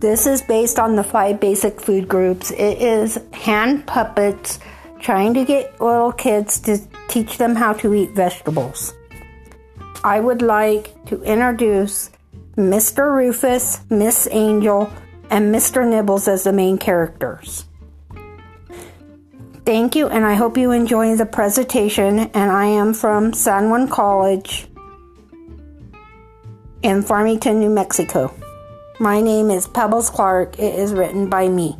This is based on the five basic food groups. It is hand puppets trying to get little kids to teach them how to eat vegetables. I would like to introduce Mr. Rufus, Miss Angel, and Mr. Nibbles as the main characters. Thank you, and I hope you enjoy the presentation. And I am from San Juan College in Farmington, New Mexico. My name is Pebbles Clark. It is written by me.